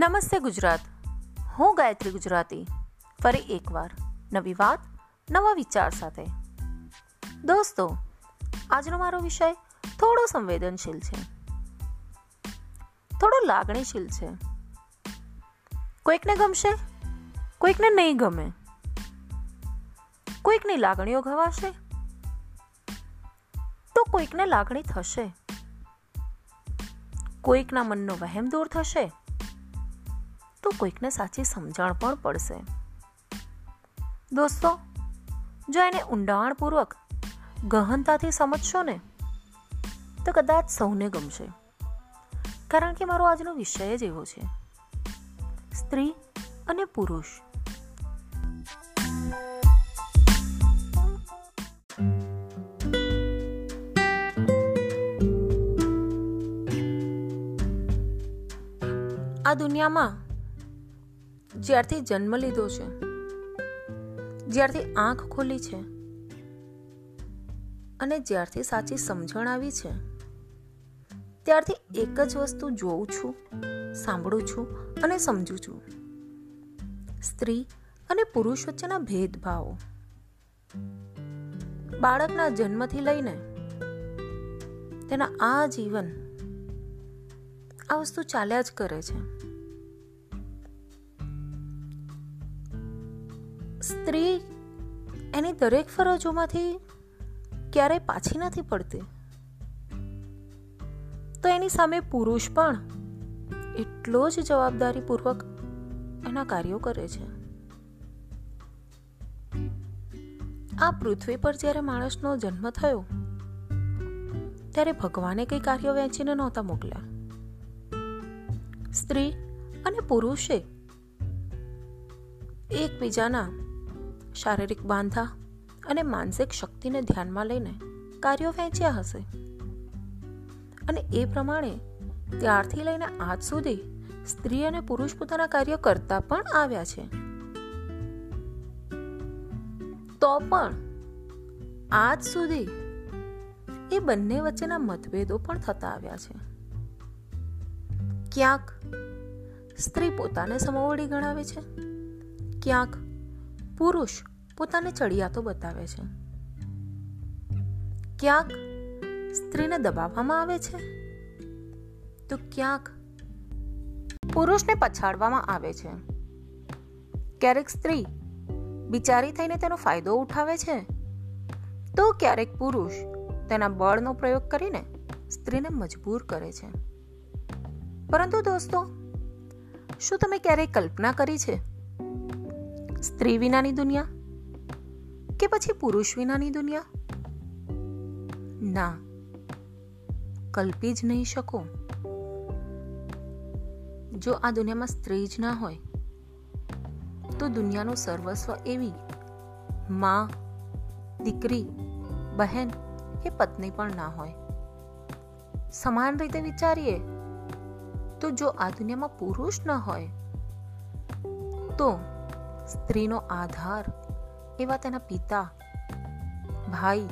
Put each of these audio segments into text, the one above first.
નમસ્તે ગુજરાત. હું ગાયત્રી ગુજરાતી. ફરી એકવાર નવી વાત, નવા વિચાર સાથે. દોસ્તો, આજનો મારો વિષય થોડો સંવેદનશીલ છે. થોડો લાગણીશીલ છે. કોઈકને ગમશે, કોઈકને નહીં ગમે. કોઈકની લાગણીઓ ઘવાશે, તો કોઈકને લાગણી થશે. કોઈકના મનનો વહેમ દૂર થશે તો કોઈકને સાચી સમજણ પણ પડશે. દોસ્તો, જો એને ઊંડાણપૂર્વક ગહનતાથી સમજશો ને, તો કદાચ સૌને ગમશે. કારણ કે મારો આજનો વિષય જ એવો છે. સ્ત્રી અને પુરુષ. આ દુનિયામાં જ્યારથી જન્મ લીધો છે, જ્યારથી આંખ ખોલી છે અને જ્યારથી સાચી સમજણ આવી છે, ત્યારથી એક જ વસ્તુ જોઉં છું, સાંભળું છું અને સમજું છું. સ્ત્રી અને પુરુષ વચ્ચેના ભેદભાવો. બાળકના જન્મથી લઈને તેના આ જીવન આ વસ્તુ ચાલ્યા જ કરે છે. સ્ત્રી એની દરેક ફરજોમાંથી ક્યારેય પાછી નથી પડતી. તો એની સામે પુરુષ પણ એટલો જ જવાબદારીપૂર્વક એના કાર્યો કરે છે. આ પૃથ્વી પર જ્યારે માણસનો જન્મ થયો, ત્યારે ભગવાને કઈ કાર્યો વહેંચીને નહોતા મોકલ્યા. સ્ત્રી અને પુરુષે એકબીજાના શારીરિક બાંધા અને માનસિક શક્તિને ધ્યાનમાં લઈને કાર્યો વહેંચ્યા હશે. અને એ પ્રમાણે ત્યારથી લઈને આજ સુધી સ્ત્રી અને પુરુષ પોતાના કાર્ય કરતા પણ આવ્યા છે. તો પણ આજ સુધી એ બંને વચ્ચેના મતભેદો પણ થતા આવ્યા છે. ક્યાંક સ્ત્રી પોતાને સમોવડી ગણાવે છે, ક્યાંક પુરુષ પોતાને ચડિયાતો બતાવે છે. ક્યાંક સ્ત્રીને દબાવવામાં આવે છે, તો ક્યાંક પુરુષને પછાડવામાં આવે છે. ક્યારેક સ્ત્રી બિચારી થઈને તેનો ફાયદો ઉઠાવે છે, તો ક્યારેક પુરુષ તેના બળનો પ્રયોગ કરીને સ્ત્રીને મજબૂર કરે છે. પરંતુ દોસ્તો, શું તમે ક્યારેય કલ્પના કરી છે સ્ત્રી વિનાની દુનિયા કે પછી પુરુષ વિનાની દુનિયા? ના, કલ્પી જ નહીં શકો. જો આ દુનિયામાં સ્ત્રી જ ના હોય, તો દુનિયાનું સર્વસ્વ એવી માં, દીકરી, બહેન કે પત્ની પણ ના હોય. સમાન રીતે વિચારીએ, તો જો આ દુનિયામાં પુરુષ ન હોય, તો સ્ત્રીનો આધાર એવા તેના પિતા, ભાઈ,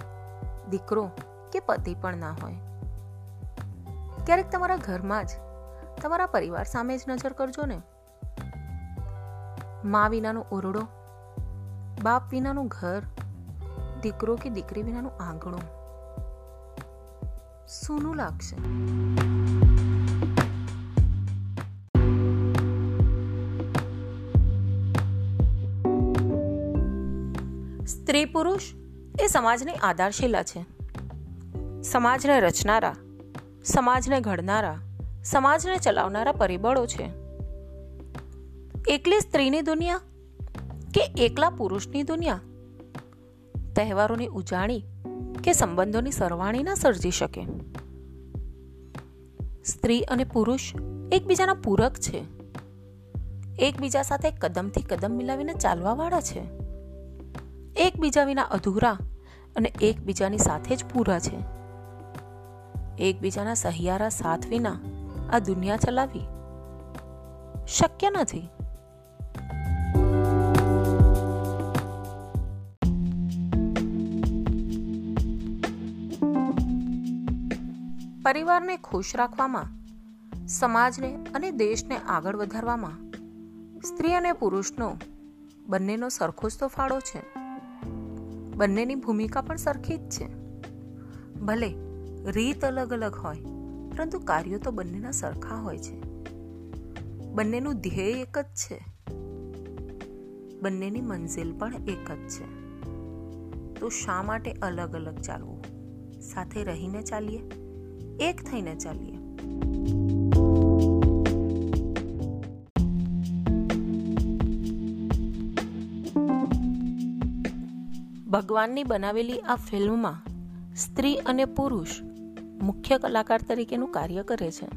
દીકરો કે પતિ પણ ના હોય. ક્યારેક તમારા ઘરમાં જ તમારા પરિવાર સામે જ નજર કરજો ને. મા વિનાનો ઓરડો, બાપ વિનાનું ઘર, દીકરો કે દીકરી વિનાનું આંગણું. સૂનું લાગશે. સ્ત્રી પુરુષ એ સમાજની આધારશિલા છે. સમાજને રચનારા, સમાજને ઘડનારા, સમાજને ચલાવનારા પરિબળો છે. એકલી સ્ત્રીની દુનિયા કે એકલા પુરુષની દુનિયા? તહેવારોની ઉજાણી કે સંબંધોની સરવાણી ના સર્જી શકે? સ્ત્રી અને પુરુષ એકબીજાના પૂરક છે. એકબીજા સાથે કદમથી કદમ મિલાવીને ચાલવાવાળા છે. એકબીજા વિના અધૂરા અને એકબીજાની સાથે જ પૂરા છે. એકબીજાના સહિયારા સાથ વિના આ દુનિયા ચલાવી શક્ય નથી. પરિવારને ખુશ રાખવામાં, સમાજને અને દેશને આગળ વધારવામાં, સ્ત્રી અને પુરુષનો બંનેનો સરખો જ તો ફાળો છે. બંનેની ભૂમિકા પણ સરખી જ છે. ભલે રીત અલગ અલગ હોય, પરંતુ કાર્યો તો બંનેના સરખા હોય છે. બંનેનું ધ્યેય એક જ છે. બંનેની મંઝિલ પણ એક જ છે. તો શા માટે અલગ અલગ ચાલવું? સાથે રહીને ચાલીએ? એક થઈને ચાલીએ? ભગવાનની બનાવેલી આ ફિલ્મમાં સ્ત્રી અને પુરુષ મુખ્ય કલાકાર તરીકેનું કાર્ય કરે છે.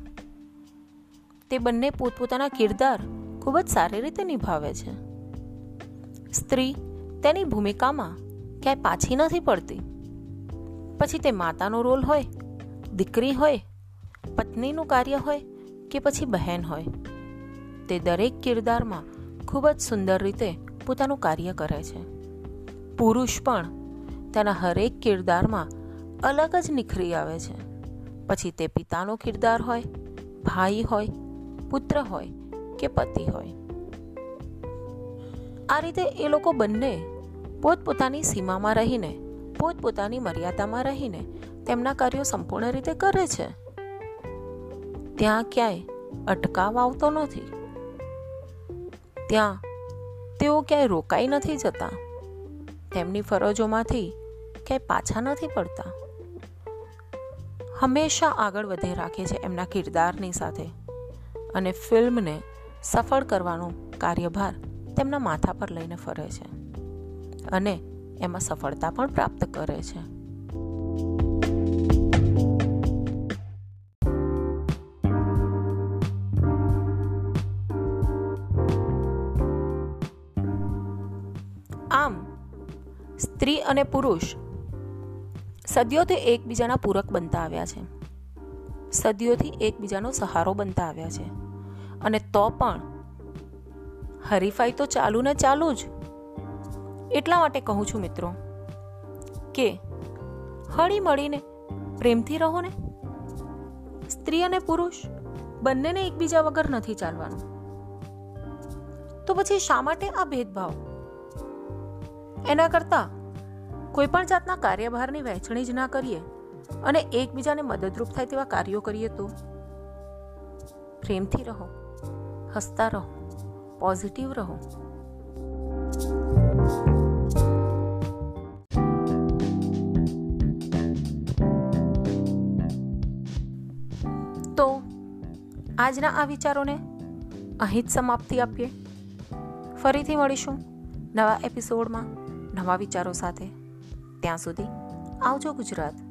તે બંને પોતપોતાના કિરદાર ખૂબ જ સારી રીતે નિભાવે છે. સ્ત્રી તેની ભૂમિકામાં ક્યાંય પાછી નથી પડતી. પછી તે માતાનો રોલ હોય, દીકરી હોય, પત્નીનું કાર્ય હોય કે પછી બહેન હોય. તે દરેક કિરદારમાં ખૂબ જ સુંદર રીતે પોતાનું કાર્ય કરે છે. પુરુષ પણ તેના હરેક કિરદારમાં અલગ જ નિખરી આવે છે. પછી તે પિતાનો કિરદાર હોય, ભાઈ હોય, પુત્ર હોય કે પતિ હોય. આ રીતે એ લોકો બંને પોતપોતાની સીમામાં રહીને, પોતપોતાની મર્યાદામાં રહીને તેમના કાર્યો સંપૂર્ણ રીતે કરે છે. ત્યાં ક્યાંય અટકાવ આવતો નથી. ત્યાં તેઓ ક્યાંય રોકાઈ નથી જતા. તેમની ફરજોમાંથી ક્યાંય પાછા નથી પડતા. હંમેશા આગળ વધે રાખે છે એમના કિરદારની સાથે અને ફિલ્મને સફળ કરવાનો કાર્યભાર તેમના માથા પર લઈને ફરે છે અને એમાં સફળતા પણ પ્રાપ્ત કરે છે. સ્ત્રી અને પુરુષ સદીઓથી એકબીજાના પૂરક બનતા આવ્યા છે. સદીઓથી એકબીજાનો સહારો બનતા આવ્યા છે. અને તો પણ હરીફાઈ તો ચાલુ ને ચાલુ જ. એટલા માટે કહું છું મિત્રો કે હળી મળીને પ્રેમથી રહો ને. સ્ત્રી અને પુરુષ બંનેને એકબીજા વગર નથી ચાલવાનું. તો પછી શા માટે આ ભેદભાવ? એના કરતા કોઈ પણ જાતના કાર્યભારની વહેંચણી જ ના કરીએ અને એકબીજાને મદદરૂપ થાય તેવા કાર્યો કરીએ તો? પ્રેમથી રહો, હસતા રહો, પોઝિટિવ રહો. તો, આજના આ વિચારોને અહીં જ સમાપ્તિ આપીએ. ફરીથી મળીશું નવા એપિસોડમાં નવા વિચારો સાથે. ત્યાં સુધી આવજો ગુજરાત.